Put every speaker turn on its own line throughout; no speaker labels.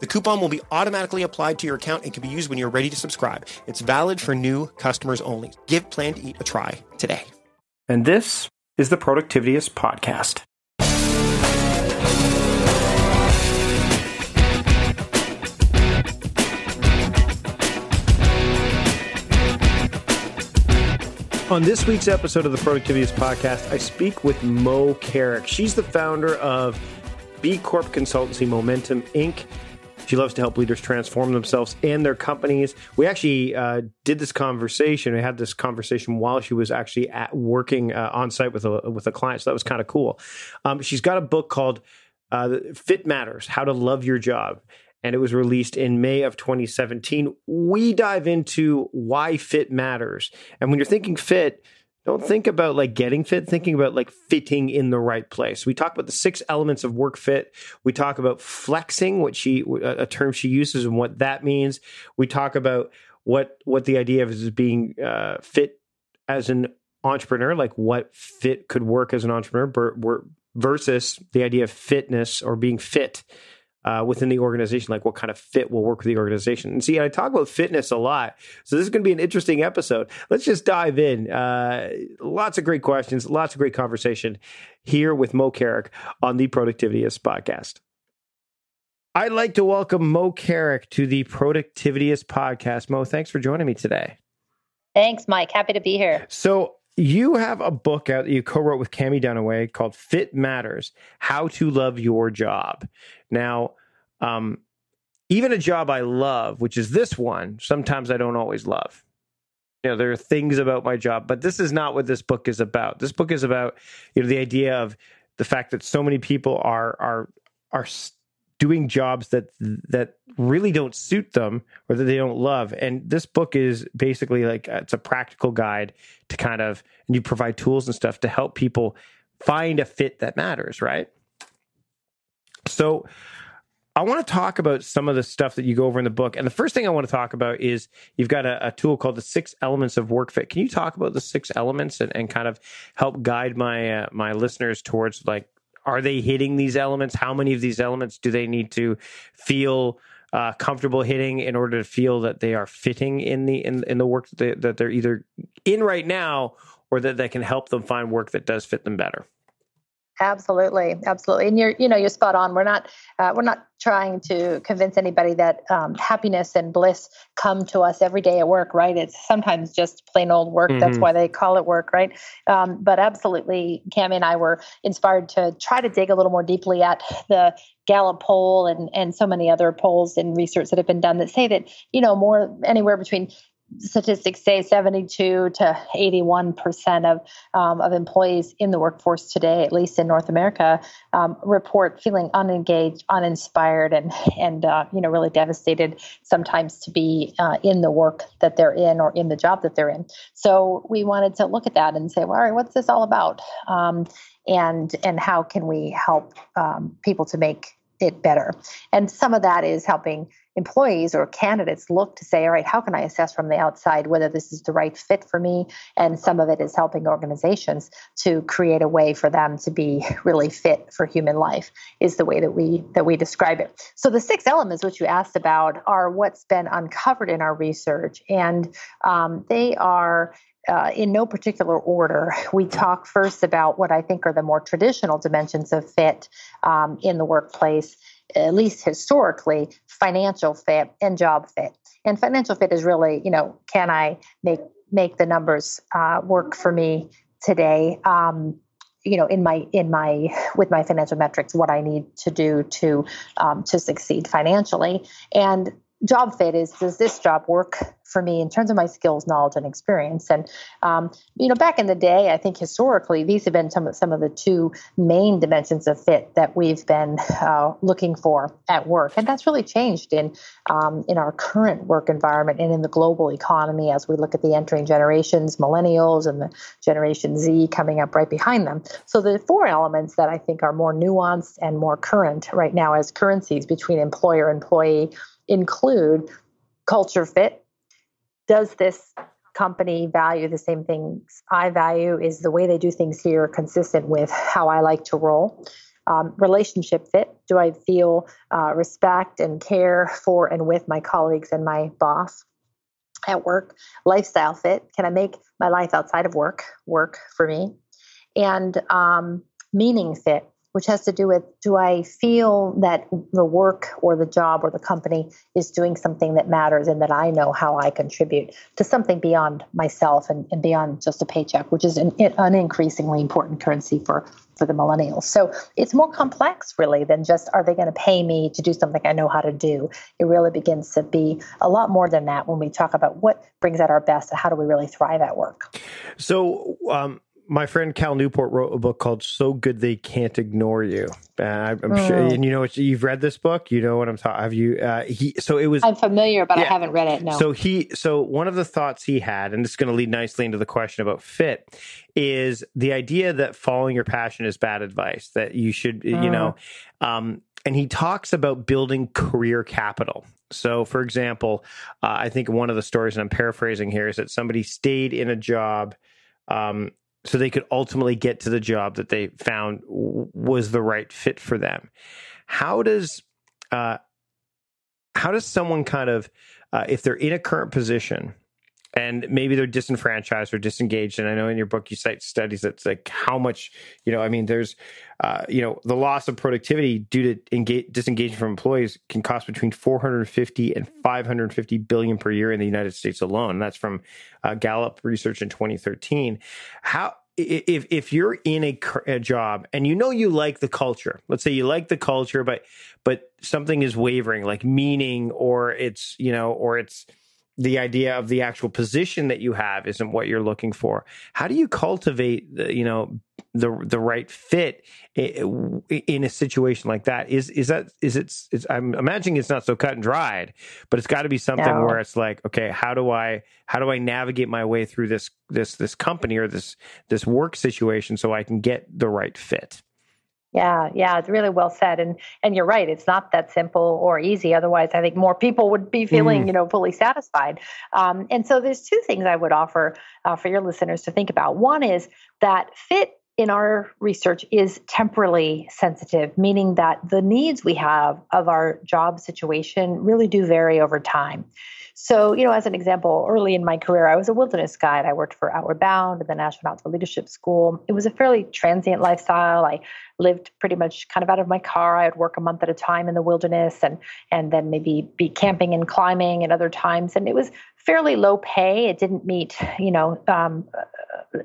The coupon will be automatically applied to your account and can be used when you're ready to subscribe. It's valid for new customers only. Give Plan to Eat a try today.
And this is the Productivityist Podcast. On this week's episode of the Productivityist Podcast, I speak with Moe Carrick. She's the founder of B Corp Consultancy Moementum Inc. She loves to help leaders transform themselves and their companies. We actually uh, did this conversation. We had this conversation while she was actually at working uh, on site with a with a client. So that was kind of cool. Um, she's got a book called uh, "Fit Matters: How to Love Your Job." And it was released in May of 2017. We dive into why fit matters. And when you're thinking fit, don't think about like getting fit, thinking about like fitting in the right place. We talk about the six elements of work fit. We talk about flexing, what she a term she uses and what that means. We talk about what what the idea of is being uh, fit as an entrepreneur, like what fit could work as an entrepreneur versus the idea of fitness or being fit uh, within the organization, like what kind of fit will work with the organization. And see, I talk about fitness a lot, so this is going to be an interesting episode. Let's just dive in. Uh, lots of great questions, lots of great conversation here with Moe Carrick on the Productivityist podcast. I'd like to welcome Moe Carrick to the Productivityist podcast. Moe, thanks for joining me today.
Thanks, Mike. Happy to be here.
So, you have a book out that you co-wrote with Cami Dunaway called Fit Matters: How to Love Your Job. Now, um, even a job I love, which is this one, sometimes I don't always love. You know, there are things about my job, but this is not what this book is about. This book is about you know the idea of the fact that so many people are are are doing jobs that that really don't suit them or that they don't love and this book is basically like it's a practical guide to kind of and you provide tools and stuff to help people find a fit that matters right so I want to talk about some of the stuff that you go over in the book. And the first thing I want to talk about is you've got a, a tool called the six elements of work fit. Can you talk about the six elements and, and kind of help guide my uh, my listeners towards like are they hitting these elements? How many of these elements do they need to feel uh, comfortable hitting in order to feel that they are fitting in the in, in the work that, they, that they're either in right now or that that can help them find work that does fit them better?
Absolutely, absolutely, and you're you know you're spot on. We're not uh, we're not trying to convince anybody that um, happiness and bliss come to us every day at work, right? It's sometimes just plain old work. Mm-hmm. That's why they call it work, right? Um, but absolutely, Cami and I were inspired to try to dig a little more deeply at the Gallup poll and and so many other polls and research that have been done that say that you know more anywhere between statistics say 72 to 81 percent of um, of employees in the workforce today, at least in North America, um, report feeling unengaged, uninspired, and and uh, you know really devastated sometimes to be uh, in the work that they're in or in the job that they're in. So we wanted to look at that and say, well, all right, what's this all about? Um, and and how can we help um, people to make it better? And some of that is helping employees or candidates look to say, all right, how can I assess from the outside whether this is the right fit for me? And some of it is helping organizations to create a way for them to be really fit for human life is the way that we that we describe it. So the six elements which you asked about are what's been uncovered in our research, and um, they are uh, in no particular order, we talk first about what I think are the more traditional dimensions of fit um, in the workplace at least historically, financial fit and job fit. And financial fit is really, you know, can I make make the numbers uh, work for me today. Um, you know, in my in my with my financial metrics, what I need to do to um, to succeed financially, and job fit is does this job work for me in terms of my skills, knowledge, and experience. And um, you know, back in the day, I think historically these have been some of some of the two main dimensions of fit that we've been uh, looking for at work, and that's really changed in um, in our current work environment and in the global economy as we look at the entering generations, millennials, and the Generation Z coming up right behind them. So the four elements that I think are more nuanced and more current right now as currencies between employer employee include culture fit. Does this company value the same things I value? Is the way they do things here consistent with how I like to roll? Um, relationship fit. Do I feel uh, respect and care for and with my colleagues and my boss at work? Lifestyle fit. Can I make my life outside of work work for me? And um, meaning fit which has to do with do I feel that the work or the job or the company is doing something that matters and that I know how I contribute to something beyond myself and, and beyond just a paycheck, which is an, an increasingly important currency for, for the millennials. So it's more complex, really, than just are they going to pay me to do something I know how to do? It really begins to be a lot more than that when we talk about what brings out our best and how do we really thrive at work.
So, um, my friend Cal Newport wrote a book called "So Good They Can't Ignore You." Uh, I'm oh. sure, and you know, you've read this book. You know what I'm talking. About. Have you? Uh, he. So it was.
I'm familiar, but yeah. I haven't read it. No.
So he. So one of the thoughts he had, and this is going to lead nicely into the question about fit, is the idea that following your passion is bad advice. That you should, you mm. know, um, and he talks about building career capital. So, for example, uh, I think one of the stories, and I'm paraphrasing here, is that somebody stayed in a job um, so they could ultimately get to the job that they found was the right fit for them. How does uh, how does someone kind of uh, if they're in a current position and maybe they're disenfranchised or disengaged. And i know in your book you cite studies that's like how much you know i mean there's uh, you know the loss of productivity due to engage, disengagement from employees can cost between 450 and 550 billion per year in the united states alone. That's from uh, gallup research in 2013 how if if you're in a, a, job and you know you like the culture let's say you like the culture but but something is wavering like meaning or it's you know or it's the idea of the actual position that you have isn't what you're looking for. How do you cultivate the, you know the the right fit in a situation like that? Is is that is it? Is, I'm imagining it's not so cut and dried, but it's got to be something no. where it's like, okay, how do I how do I navigate my way through this this this company or this this work situation so I can get the right fit?
Yeah, yeah, it's really well said, and and you're right. It's not that simple or easy. Otherwise, I think more people would be feeling, mm. you know, fully satisfied. Um, and so, there's two things I would offer uh, for your listeners to think about. One is that fit in our research is temporally sensitive, meaning that the needs we have of our job situation really do vary over time. So, you know, as an example, early in my career, I was a wilderness guide. I worked for Outward Bound and the National Outdoor Leadership School. It was a fairly transient lifestyle. I lived pretty much kind of out of my car. I would work a month at a time in the wilderness and and then maybe be camping and climbing at other times. And it was fairly low pay. It didn't meet, you know, um,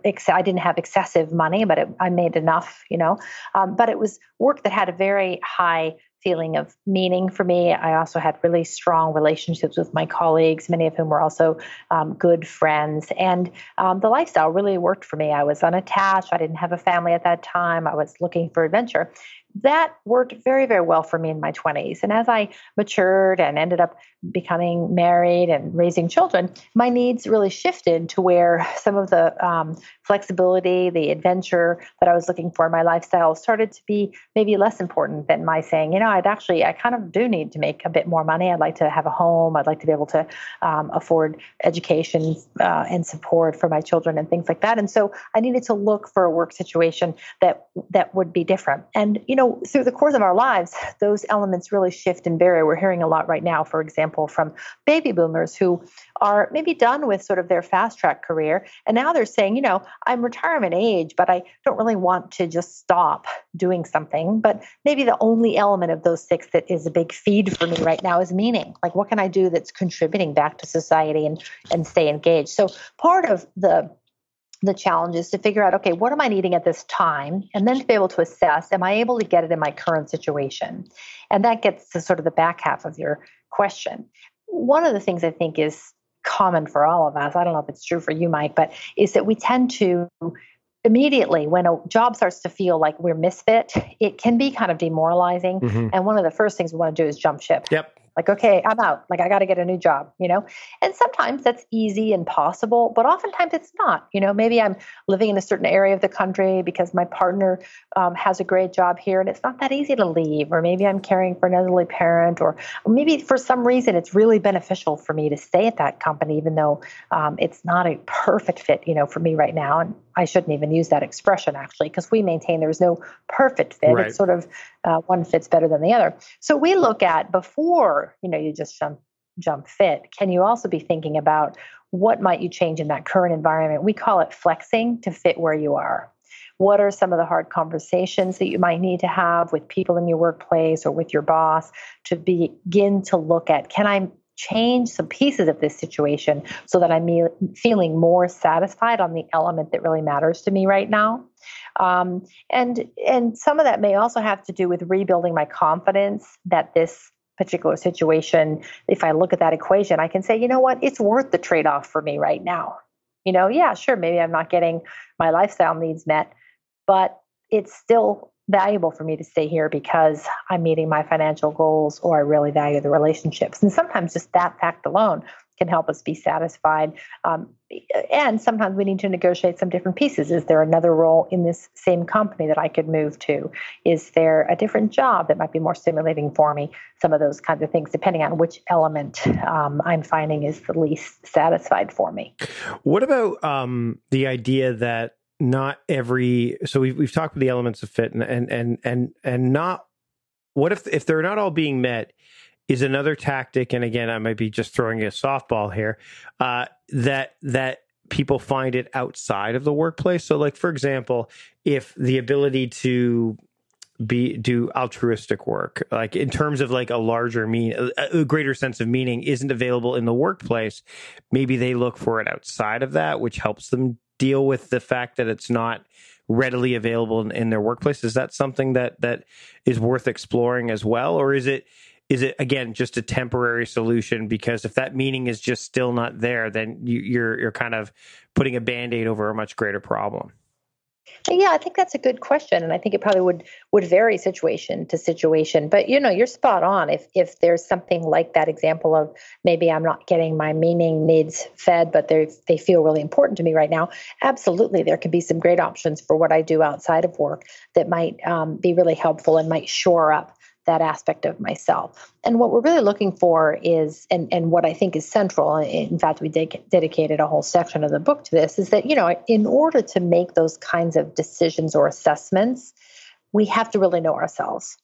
ex- I didn't have excessive money, but it, I made enough, you know. Um, but it was work that had a very high feeling of meaning for me. I also had really strong relationships with my colleagues, many of whom were also um, good friends. And um, the lifestyle really worked for me. I was unattached. I didn't have a family at that time. I was looking for adventure that worked very, very well for me in my 20s. And as I matured and ended up becoming married and raising children, my needs really shifted to where some of the um, flexibility, the adventure that I was looking for in my lifestyle started to be maybe less important than my saying, you know, I'd actually, I kind of do need to make a bit more money. I'd like to have a home. I'd like to be able to um, afford education uh, and support for my children and things like that. And so I needed to look for a work situation that that would be different. And you know, so through the course of our lives, those elements really shift and vary. We're hearing a lot right now, for example, from baby boomers who are maybe done with sort of their fast track career. And now they're saying, you know, I'm retirement age, but I don't really want to just stop doing something. But maybe the only element of those six that is a big feed for me right now is meaning. Like, what can I do that's contributing back to society and, and stay engaged? So part of the the challenge is to figure out okay what am i needing at this time? And then to be able to assess am i able to get it in my current situation? And that gets to sort of the back half of your question. One of the things i think is common for all of us i don't know if it's true for you mike but is that we tend to immediately when a job starts to feel like we're misfit it can be kind of demoralizing. Mm-hmm. and one of the first things we want to do is jump ship.
Yep
like, okay, I'm out. Like, I got to get a new job, you know? And sometimes that's easy and possible, but oftentimes it's not. You know, maybe I'm living in a certain area of the country because my partner um, has a great job here and it's not that easy to leave. Or maybe I'm caring for an elderly parent, or, maybe for some reason it's really beneficial for me to stay at that company, even though um, it's not a perfect fit, you know, for me right now. And I shouldn't even use that expression actually, because we maintain there's no perfect fit. Right. It's sort of uh, one fits better than the other. So we look at before you know you just jump jump fit. Can you also be thinking about what might you change in that current environment? We call it flexing to fit where you are. What are some of the hard conversations that you might need to have with people in your workplace or with your boss to begin to look at can I change some pieces of this situation so that I'm feeling more satisfied on the element that really matters to me right now. Um, and and some of that may also have to do with rebuilding my confidence that this particular situation, if I look at that equation, I can say, you know what, it's worth the trade off for me right now. You know, yeah, sure, maybe I'm not getting my lifestyle needs met, but it's still valuable for me to stay here because I'm meeting my financial goals or I really value the relationships. And sometimes just that fact alone can help us be satisfied. Um, and sometimes we need to negotiate some different pieces. Is there another role in this same company that I could move to? Is there a different job that might be more stimulating for me? Some of those kinds of things, depending on which element um, I'm finding is the least satisfied for me.
What about um, the idea that not every so we've we've talked about the elements of fit and and and and and not what if if they're not all being met is another tactic and again I might be just throwing a softball here uh, that that people find it outside of the workplace. So like for example if the ability to be do altruistic work like in terms of like a larger mean a, a, greater sense of meaning isn't available in the workplace maybe they look for it outside of that which helps them deal with the fact that it's not readily available in, in their workplace? Is that something that that is worth exploring as well, or is it is it again just a temporary solution? Because if that meaning is just still not there then you, you're you're kind of putting a band-aid over a much greater problem
yeah, I think that's a good question, and I think it probably would would vary situation to situation. But you know, you're spot on. If if there's something like that example of maybe I'm not getting my meaning needs fed, but they they feel really important to me right now. Absolutely, there could be some great options for what I do outside of work that might um, be really helpful and might shore up that aspect of myself. And what we're really looking for is, and, and what I think is central, in fact, we de- dedicated a whole section of the book to this, is that, you know, in order to make those kinds of decisions or assessments, we have to really know ourselves.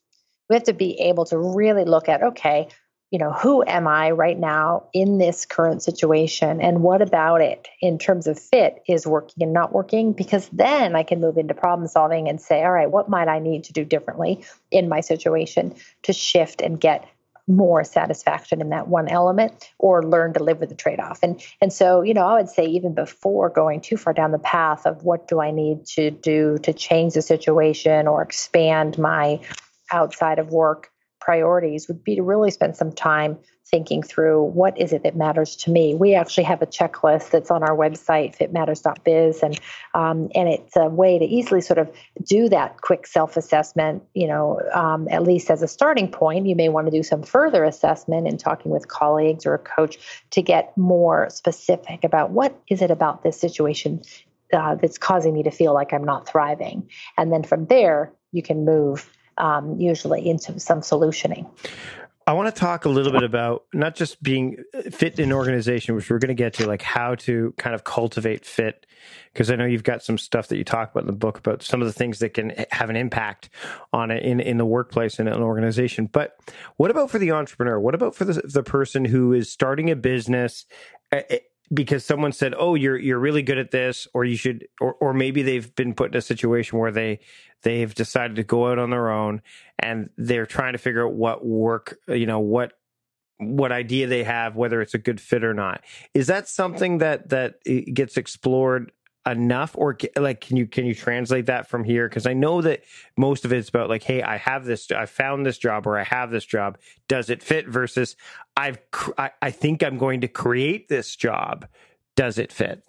We have to be able to really look at, okay, you know, who am I right now in this current situation? And what about it in terms of fit is working and not working? Because then I can move into problem solving and say, all right, what might I need to do differently in my situation to shift and get more satisfaction in that one element or learn to live with the trade-off and and so you know i would say even before going too far down the path of what do i need to do to change the situation or expand my outside of work priorities would be to really spend some time thinking through what is it that matters to me. We actually have a checklist that's on our website, fitmatters.biz, and um, and it's a way to easily sort of do that quick self-assessment. You know, um, at least as a starting point, you may want to do some further assessment in talking with colleagues or a coach to get more specific about what is it about this situation uh, that's causing me to feel like I'm not thriving, and then from there you can move um, usually into some solutioning.
I want to talk a little bit about not just being fit in an organization, which we're going to get to, like how to kind of cultivate fit. Because I know you've got some stuff that you talk about in the book about some of the things that can have an impact on it in, in the workplace and in an organization. But what about for the entrepreneur? What about for the, the person who is starting a business? Eh, eh, because someone said, "Oh, you're you're really good at this," or you should, or or maybe they've been put in a situation where they they've decided to go out on their own and they're trying to figure out what work, you know, what what idea they have, whether it's a good fit or not. Is that something that that gets explored enough or like can you can you translate that from here because i know that most of it's about like hey i have this i found this job or i have this job does it fit versus i've i, I think i'm going to create this job does it fit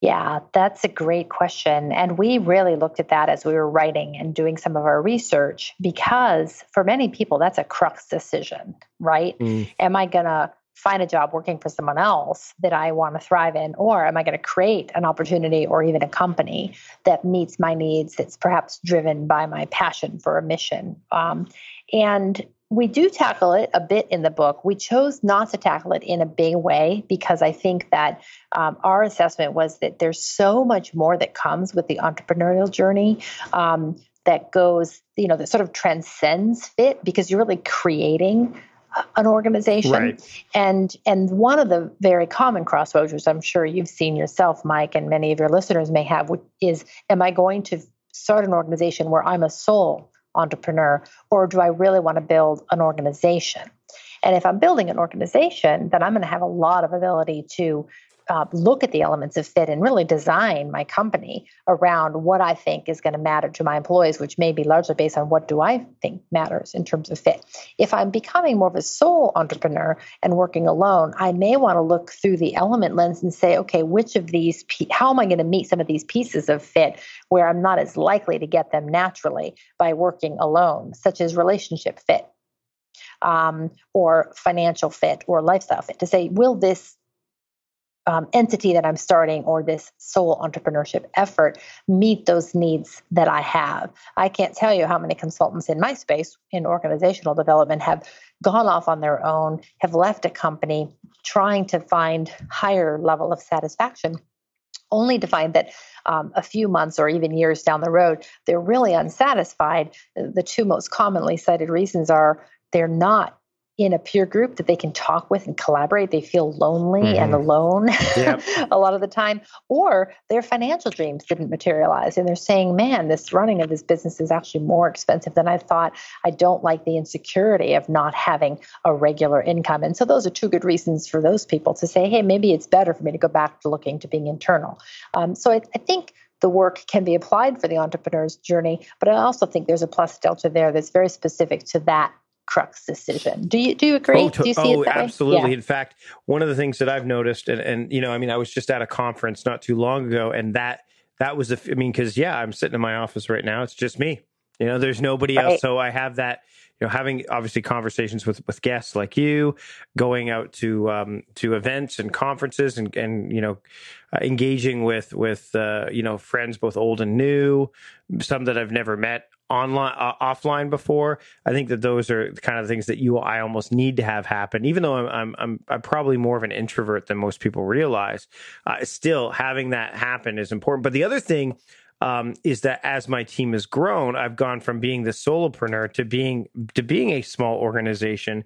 yeah, that's a great question. And we really looked at that as we were writing and doing some of our research because for many people, that's a crux decision, right? Mm. Am I going to find a job working for someone else that I want to thrive in? Or am I going to create an opportunity or even a company that meets my needs, that's perhaps driven by my passion for a mission? Um, and we do tackle it a bit in the book. We chose not to tackle it in a big way because I think that um, our assessment was that there's so much more that comes with the entrepreneurial journey. Um, that goes, you know, that sort of transcends fit because you're really creating an organization. Right. And and one of the very common crossroads, which I'm sure you've seen yourself, Mike, and many of your listeners may have, is am I going to start an organization where I'm a sole entrepreneur, or do I really want to build an organization? And if I'm building an organization, then I'm going to have a lot of ability to uh, look at the elements of fit and really design my company around what I think is going to matter to my employees, which may be largely based on what do I think matters in terms of fit. If I'm becoming more of a sole entrepreneur and working alone, I may want to look through the element lens and say, okay, which of these, how am I going to meet some of these pieces of fit where I'm not as likely to get them naturally by working alone, such as relationship fit. Um, or financial fit or lifestyle fit to say, will this um, entity that I'm starting or this sole entrepreneurship effort meet those needs that I have. I can't tell you how many consultants in my space in organizational development have gone off on their own, have left a company trying to find higher level of satisfaction only to find that um, a few months or even years down the road, they're really unsatisfied. The two most commonly cited reasons are they're not in a peer group that they can talk with and collaborate. They feel lonely mm-hmm. and alone yep. a lot of the time, or their financial dreams didn't materialize. And they're saying, man, this running of this business is actually more expensive than I thought. I don't like the insecurity of not having a regular income. And so those are two good reasons for those people to say, hey, maybe it's better for me to go back to looking to being internal. Um, so I, I think the work can be applied for the entrepreneur's journey, but I also think there's a plus delta there that's very specific to that crux decision. Do you do you agree?
Oh,
to, do you
see oh absolutely. Yeah. In fact, one of the things that I've noticed, and, and you know, I mean, I was just at a conference not too long ago, and that that was the. I mean, because yeah, I'm sitting in my office right now. It's just me. You know, there's nobody right. else, so I have that. You know, having obviously conversations with with guests like you, going out to um, to events and conferences, and and you know, uh, engaging with with uh, you know friends both old and new, some that I've never met online uh, offline before. I think that those are the kind of things that you i almost need to have happen. Even though i'm i'm i'm, I'm probably more of an introvert than most people realize uh, still having that happen is important. But the other thing um, is that as my team has grown i've gone from being the solopreneur to being to being a small organization.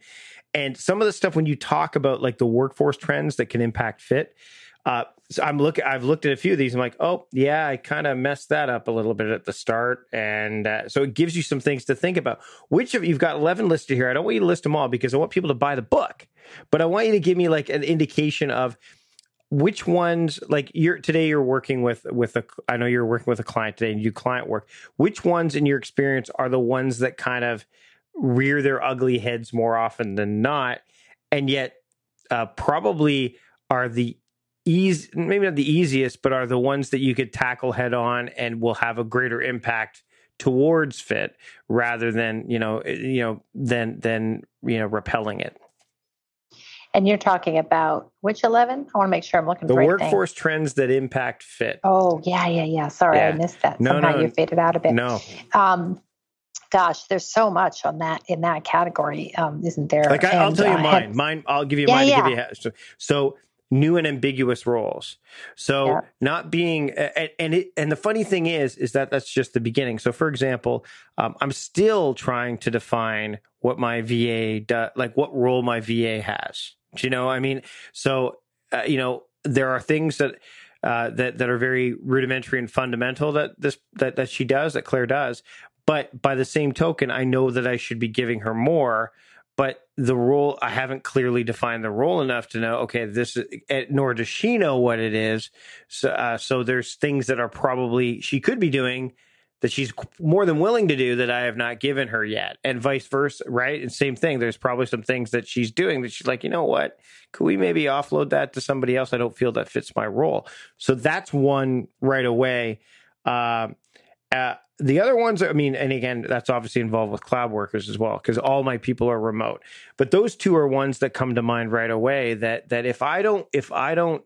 And some of the stuff when you talk about like the workforce trends that can impact fit uh, so I'm looking. I've looked at a few of these. I'm like, oh yeah, I kind of messed that up a little bit at the start, and uh, so it gives you some things to think about. Which of you've got 11 listed here? I don't want you to list them all because I want people to buy the book, but I want you to give me like an indication of which ones. Like you're today, you're working with with a. I know you're working with a client today, and you do client work. Which ones in your experience are the ones that kind of rear their ugly heads more often than not, and yet uh, probably are the easy, maybe not the easiest, but are the ones that you could tackle head on and will have a greater impact towards fit rather than you know eh, you know than than you know repelling it.
And you're talking about which 11? I want to make sure I'm looking
the
for
the workforce trends that impact fit.
Oh, yeah, yeah, yeah. Sorry, yeah. I missed that. No, Somehow no, you faded out a bit.
No. Um,
gosh, there's so much on that in that category, um, isn't there?
Like I, will tell you uh, mine. Have, mine. I'll give you yeah, mine. Yeah. Give you, so, so new and ambiguous roles. So yeah. not being and and, it, and the funny thing is is that that's just the beginning. So for example, um, I'm still trying to define what my VA does, like what role my VA has. Do you know? I mean, so uh, you know there are things that. Uh, that that are very rudimentary and fundamental that this that that she does that Claire does, but by the same token, I know that I should be giving her more but the role I haven't clearly defined the role enough to know. Okay, this eh, nor does she know what it is. So, uh, so there's things that are probably she could be doing that she's more than willing to do that I have not given her yet, and vice versa, right? And same thing. There's probably some things that she's doing that she's like, you know what? Could we maybe offload that to somebody else? I don't feel that fits my role. So that's one right away. Uh, uh, the other ones, I mean, and again, that's obviously involved with cloud workers as well, because all my people are remote. But those two are ones that come to mind right away. That that if I don't, if I don't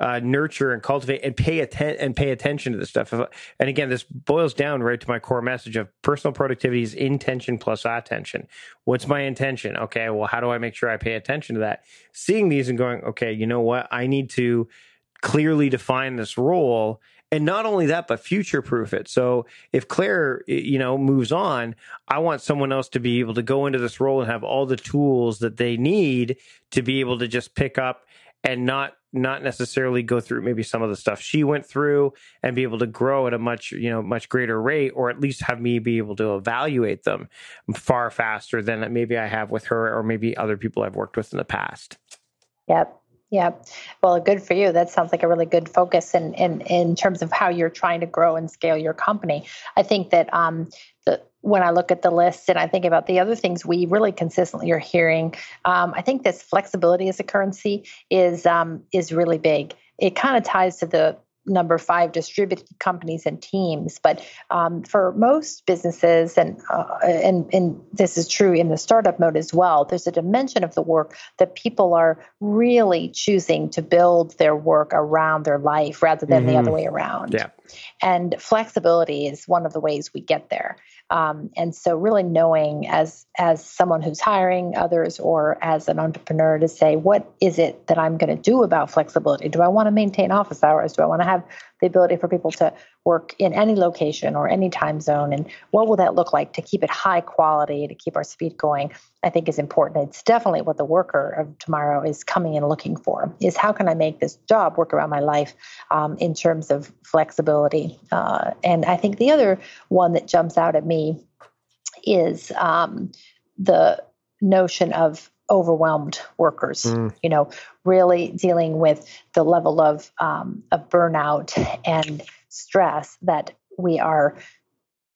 uh, nurture and cultivate and pay atten- and pay attention to this stuff. And again, this boils down right to my core message of personal productivity is intention plus attention. What's my intention? Okay, well, how do I make sure I pay attention to that? Seeing these and going, okay, you know what? I need to clearly define this role and not only that but future proof it. So if claire you know moves on i want someone else to be able to go into this role and have all the tools that they need to be able to just pick up and not not necessarily go through maybe some of the stuff she went through and be able to grow at a much you know much greater rate or at least have me be able to evaluate them far faster than maybe i have with her or maybe other people i've worked with in the past.
Yep yeah. Well, good for you. That sounds like a really good focus in, in, in terms of how you're trying to grow and scale your company. I think that um, the, when I look at the list and I think about the other things we really consistently are hearing, um, I think this flexibility as a currency is um, is really big. It kind of ties to the number five distributed companies and teams. But um, for most businesses and, uh, and and this is true in the startup mode as well there's a dimension of the work that people are really choosing to build their work around their life rather than mm-hmm. the other way around.
Yeah.
And flexibility is one of the ways we get there um, and so really knowing as as someone who's hiring others or as an entrepreneur to say what is it that i'm going to do about flexibility? Do i want to maintain office hours? Do i want to have the ability for people to work in any location or any time zone and what will that look like to keep it high quality to keep our speed going i think is important. It's definitely what the worker of tomorrow is coming and looking for is how can i make this job work around my life um, in terms of flexibility? Uh, and i think the other one that jumps out at me is um, the notion of overwhelmed workers. Mm. You know, really dealing with the level of um, of burnout and stress that we are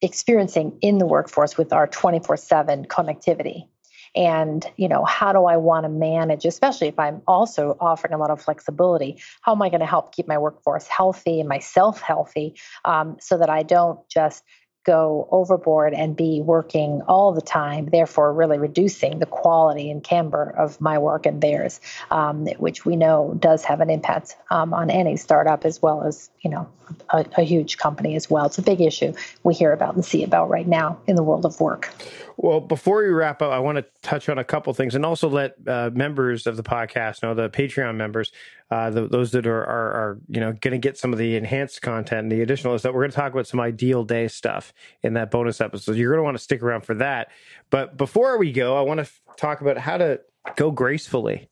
experiencing in the workforce with our 24/7 connectivity. And you know, how do I want to manage, especially if I'm also offering a lot of flexibility? How am I going to help keep my workforce healthy and myself healthy, um, so that I don't just go overboard and be working all the time, therefore, really reducing the quality and camber of my work and theirs, um, which we know does have an impact um, on any startup as well as you know a, a, huge company as well. It's a big issue we hear about and see about right now in the world of work.
Well, before we wrap up, I want to touch on a couple things and also let uh, members of the podcast know the Patreon members, uh, the, those that are, are, are you know going to get some of the enhanced content, and the additional is that we're going to talk about some ideal day stuff in that bonus episode. You're going to want to stick around for that. But before we go, I want to talk about how to go gracefully.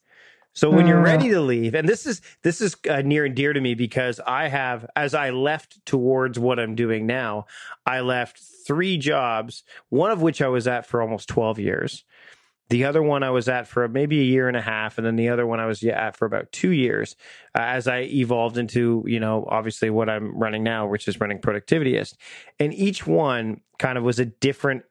So when you're ready to leave, and this is this is uh, near and dear to me because I have, as I left towards what I'm doing now, I left three jobs, one of which I was at for almost 12 years. The other one I was at for maybe a year and a half, and then the other one I was at for about two years. Uh, as I evolved into, you know, obviously what I'm running now, which is running Productivityist, and each one kind of was a different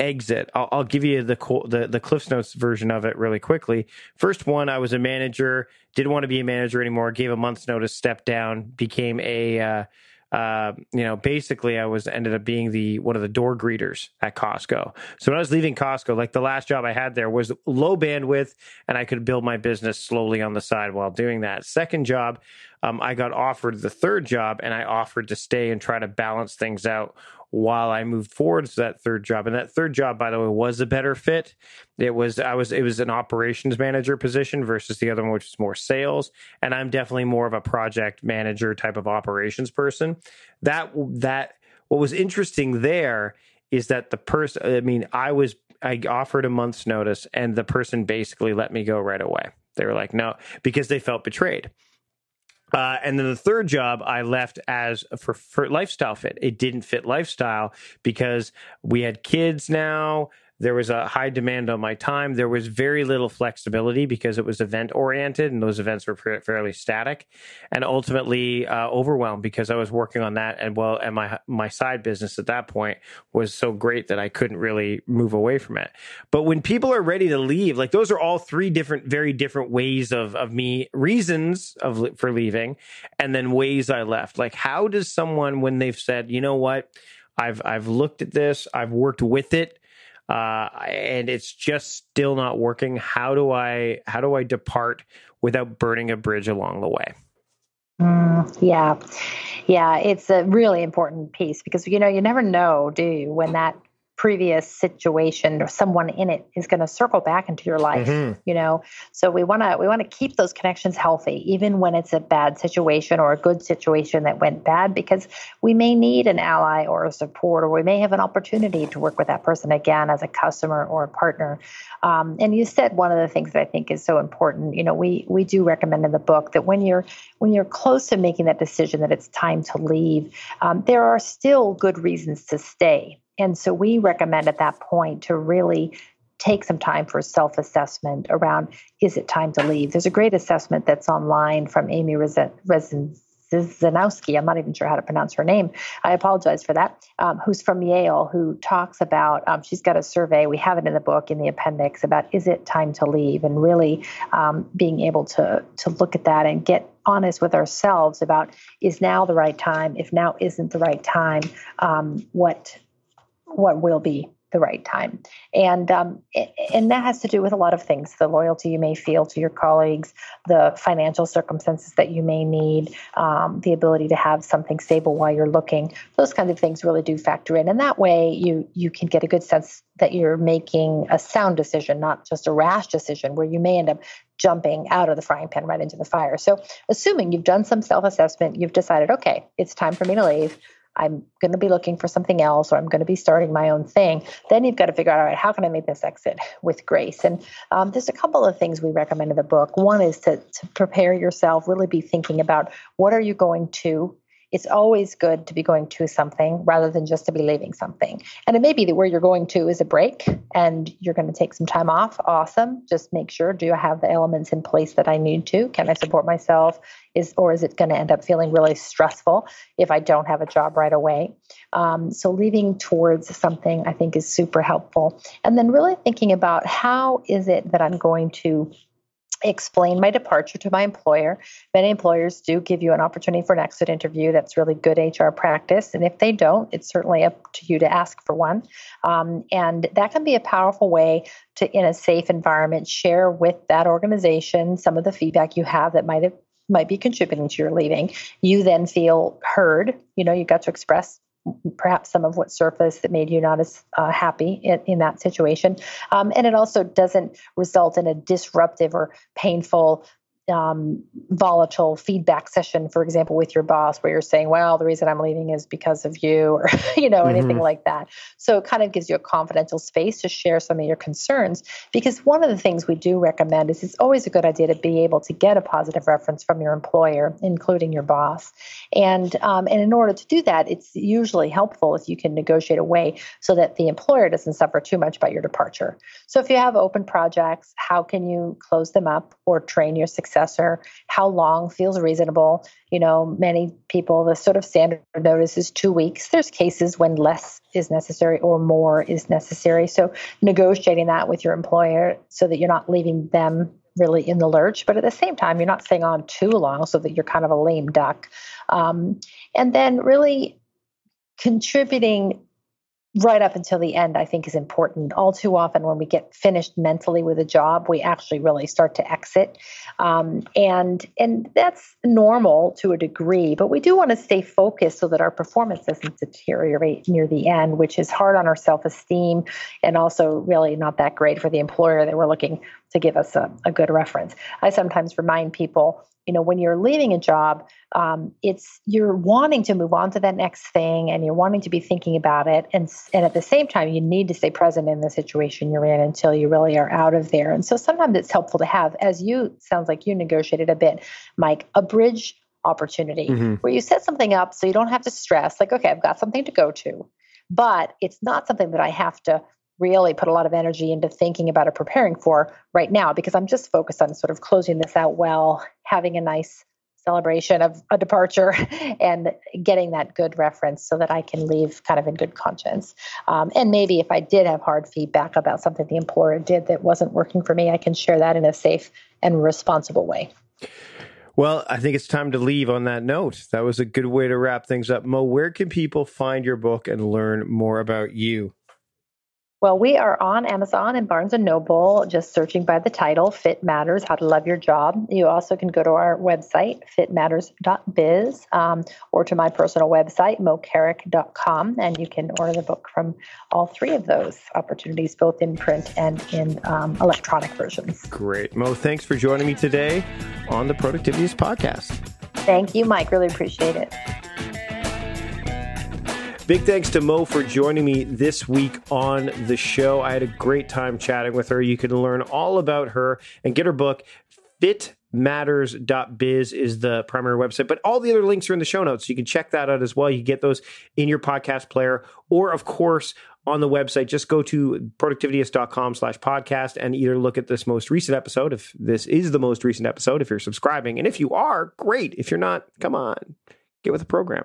exit. I'll, I'll, give you the, the the Cliffs Notes version of it really quickly. First one, I was a manager, didn't want to be a manager anymore. Gave a month's notice, stepped down, became a uh, uh, you know, basically I was ended up being the one of the door greeters at Costco. So when I was leaving Costco, like the last job I had there was low bandwidth and I could build my business slowly on the side while doing that. Second job, um, I got offered the third job and I offered to stay and try to balance things out while I moved forward to that third job. And that third job, by the way, was a better fit. It was I was it was an operations manager position versus the other one, which was more sales. And I'm definitely more of a project manager type of operations person. That that what was interesting there is that the person I mean, I was I offered a month's notice and the person basically let me go right away. They were like, no, because they felt betrayed. Uh, and then the third job I left as for, for lifestyle fit. It didn't fit lifestyle because we had kids now. There was a high demand on my time. There was very little flexibility because it was event oriented and those events were fairly static, and ultimately uh, overwhelmed because I was working on that and well, and my my side business at that point was so great that I couldn't really move away from it. But when people are ready to leave, like those are all three different, very different ways of of me reasons of for leaving, and then ways I left. Like how does someone when they've said, you know what, I've I've looked at this, I've worked with it uh, and it's just still not working. How do I how do I depart without burning a bridge along the way?
Mm, yeah, yeah, it's a really important piece because you know you never know, do you, when that previous situation or someone in it is going to circle back into your life mm-hmm. you know? So we want to we want to keep those connections healthy even when it's a bad situation or a good situation that went bad because we may need an ally or a support or we may have an opportunity to work with that person again as a customer or a partner. Um, and you said one of the things that i think is so important you know we we do recommend in the book that when you're when you're close to making that decision that it's time to leave um, there are still good reasons to stay and so we recommend at that point to really take some time for self assessment around is it time to leave? There's a great assessment that's online from Amy Wrzesniewski, I'm not even sure how to pronounce her name. I apologize for that. Um, who's from Yale, who talks about, um, she's got a survey, we have it in the book in the appendix about is it time to leave and really um, being able to, to look at that and get honest with ourselves about is now the right time? If now isn't the right time, um, what what will be the right time. And um, and that has to do with a lot of things the loyalty you may feel to your colleagues the financial circumstances that you may need um, the ability to have something stable while you're looking. Those kinds of things really do factor in. And that way you you can get a good sense that you're making a sound decision not just a rash decision where you may end up jumping out of the frying pan right into the fire. So assuming you've done some self-assessment you've decided okay it's time for me to leave I'm going to be looking for something else or I'm going to be starting my own thing, then you've got to figure out, all right, how can I make this exit with grace? And um, there's a couple of things we recommend in the book. One is to, to prepare yourself, really be thinking about what are you going to it's always good to be going to something rather than just to be leaving something. And it may be that where you're going to is a break and you're going to take some time off. Awesome. Just make sure do I have the elements in place that I need to? Can I support myself? Is or is it going to end up feeling really stressful if I don't have a job right away? Um, so leaving towards something I think is super helpful. And then really thinking about how is it that I'm going to explain my departure to my employer. Many employers do give you an opportunity for an exit interview. That's really good HR practice. And if they don't, it's certainly up to you to ask for one. Um, and that can be a powerful way to, in a safe environment, share with that organization some of the feedback you have that might have might be contributing to your leaving. You then feel heard. You know, you got to express perhaps some of what surfaced that made you not as uh, happy in, in, that situation. Um, and it also doesn't result in a disruptive or painful um, volatile feedback session, for example, with your boss, where you're saying, "Well, the reason I'm leaving is because of you," or you know, mm-hmm. anything like that. So it kind of gives you a confidential space to share some of your concerns. Because one of the things we do recommend is it's always a good idea to be able to get a positive reference from your employer, including your boss. And um, and in order to do that, it's usually helpful if you can negotiate a way so that the employer doesn't suffer too much by your departure. So if you have open projects, how can you close them up or train your success? Successor, how long feels reasonable. You know, many people, the sort of standard notice is two weeks. There's cases when less is necessary or more is necessary. So negotiating that with your employer so that you're not leaving them really in the lurch, but at the same time, you're not staying on too long so that you're kind of a lame duck. Um, and then really contributing right up until the end, I think is important. All too often, when we get finished mentally with a job, we actually really start to exit, um, and and that's normal to a degree. But we do want to stay focused so that our performance doesn't deteriorate near the end, which is hard on our self esteem, and also really not that great for the employer that we're looking to give us a, a good reference. I sometimes remind people you know when you're leaving a job um, it's you're wanting to move on to that next thing and you're wanting to be thinking about it and and at the same time you need to stay present in the situation you're in until you really are out of there and so sometimes it's helpful to have as you sounds like you negotiated a bit mike a bridge opportunity mm-hmm. where you set something up so you don't have to stress like okay i've got something to go to but it's not something that i have to really put a lot of energy into thinking about or preparing for right now because I'm just focused on sort of closing this out well, having a nice celebration of a departure and getting that good reference so that I can leave kind of in good conscience. Um, and maybe if I did have hard feedback about something the employer did that wasn't working for me, I can share that in a safe and responsible way.
Well, I think it's time to leave on that note. That was a good way to wrap things up. Moe, where can people find your book and learn more about you?
Well, we are on Amazon and Barnes and Noble, just searching by the title Fit Matters How to Love Your Job. You also can go to our website, fitmatters.biz, um, or to my personal website, moecarrick.com, and you can order the book from all three of those opportunities, both in print and in um, electronic versions.
Great. Moe, thanks for joining me today on the Productivityist podcast.
Thank you, Mike. Really appreciate it.
Big thanks to Moe for joining me this week on the show. I had a great time chatting with her. You can learn all about her and get her book, Fit matters.biz is the primary website, but all the other links are in the show notes. So you can check that out as well. You get those in your podcast player, or of course, on the website, just go to productivityist.com slash podcast and either look at this most recent episode, if this is the most recent episode, if you're subscribing. And if you are, great. If you're not, come on get with the program.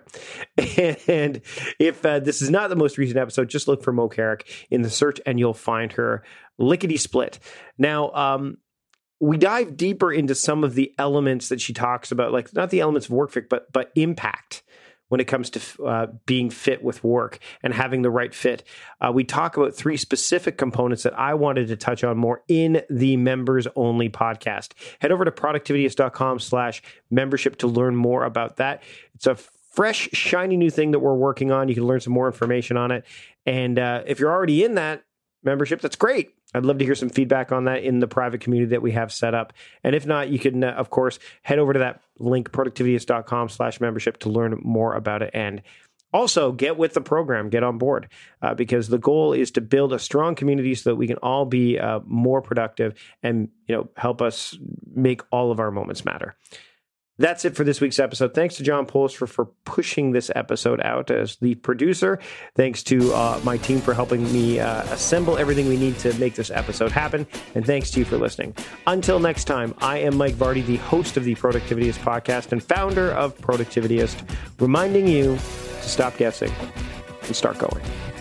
And if uh, this is not the most recent episode, just look for Moe Carrick in the search and you'll find her lickety split. Now, um, we dive deeper into some of the elements that she talks about, like not the elements of work but but impact when it comes to uh, being fit with work and having the right fit. Uh, we talk about three specific components that I wanted to touch on more in the members only podcast. Head over to productivityist.com slash membership to learn more about that. It's a fresh, shiny new thing that we're working on. You can learn some more information on it. And uh, if you're already in that membership, that's great. I'd love to hear some feedback on that in the private community that we have set up. And if not, you can, uh, of course, head over to that link, productivityist.com slash membership to learn more about it. And also get with the program, get on board, uh, because the goal is to build a strong community so that we can all be uh, more productive and, you know, help us make all of our moments matter. That's it for this week's episode. Thanks to John Polster for pushing this episode out as the producer. Thanks to uh, my team for helping me uh, assemble everything we need to make this episode happen. And thanks to you for listening. Until next time, I am Mike Vardy, the host of the Productivityist podcast and founder of Productivityist, reminding you to stop guessing and start going.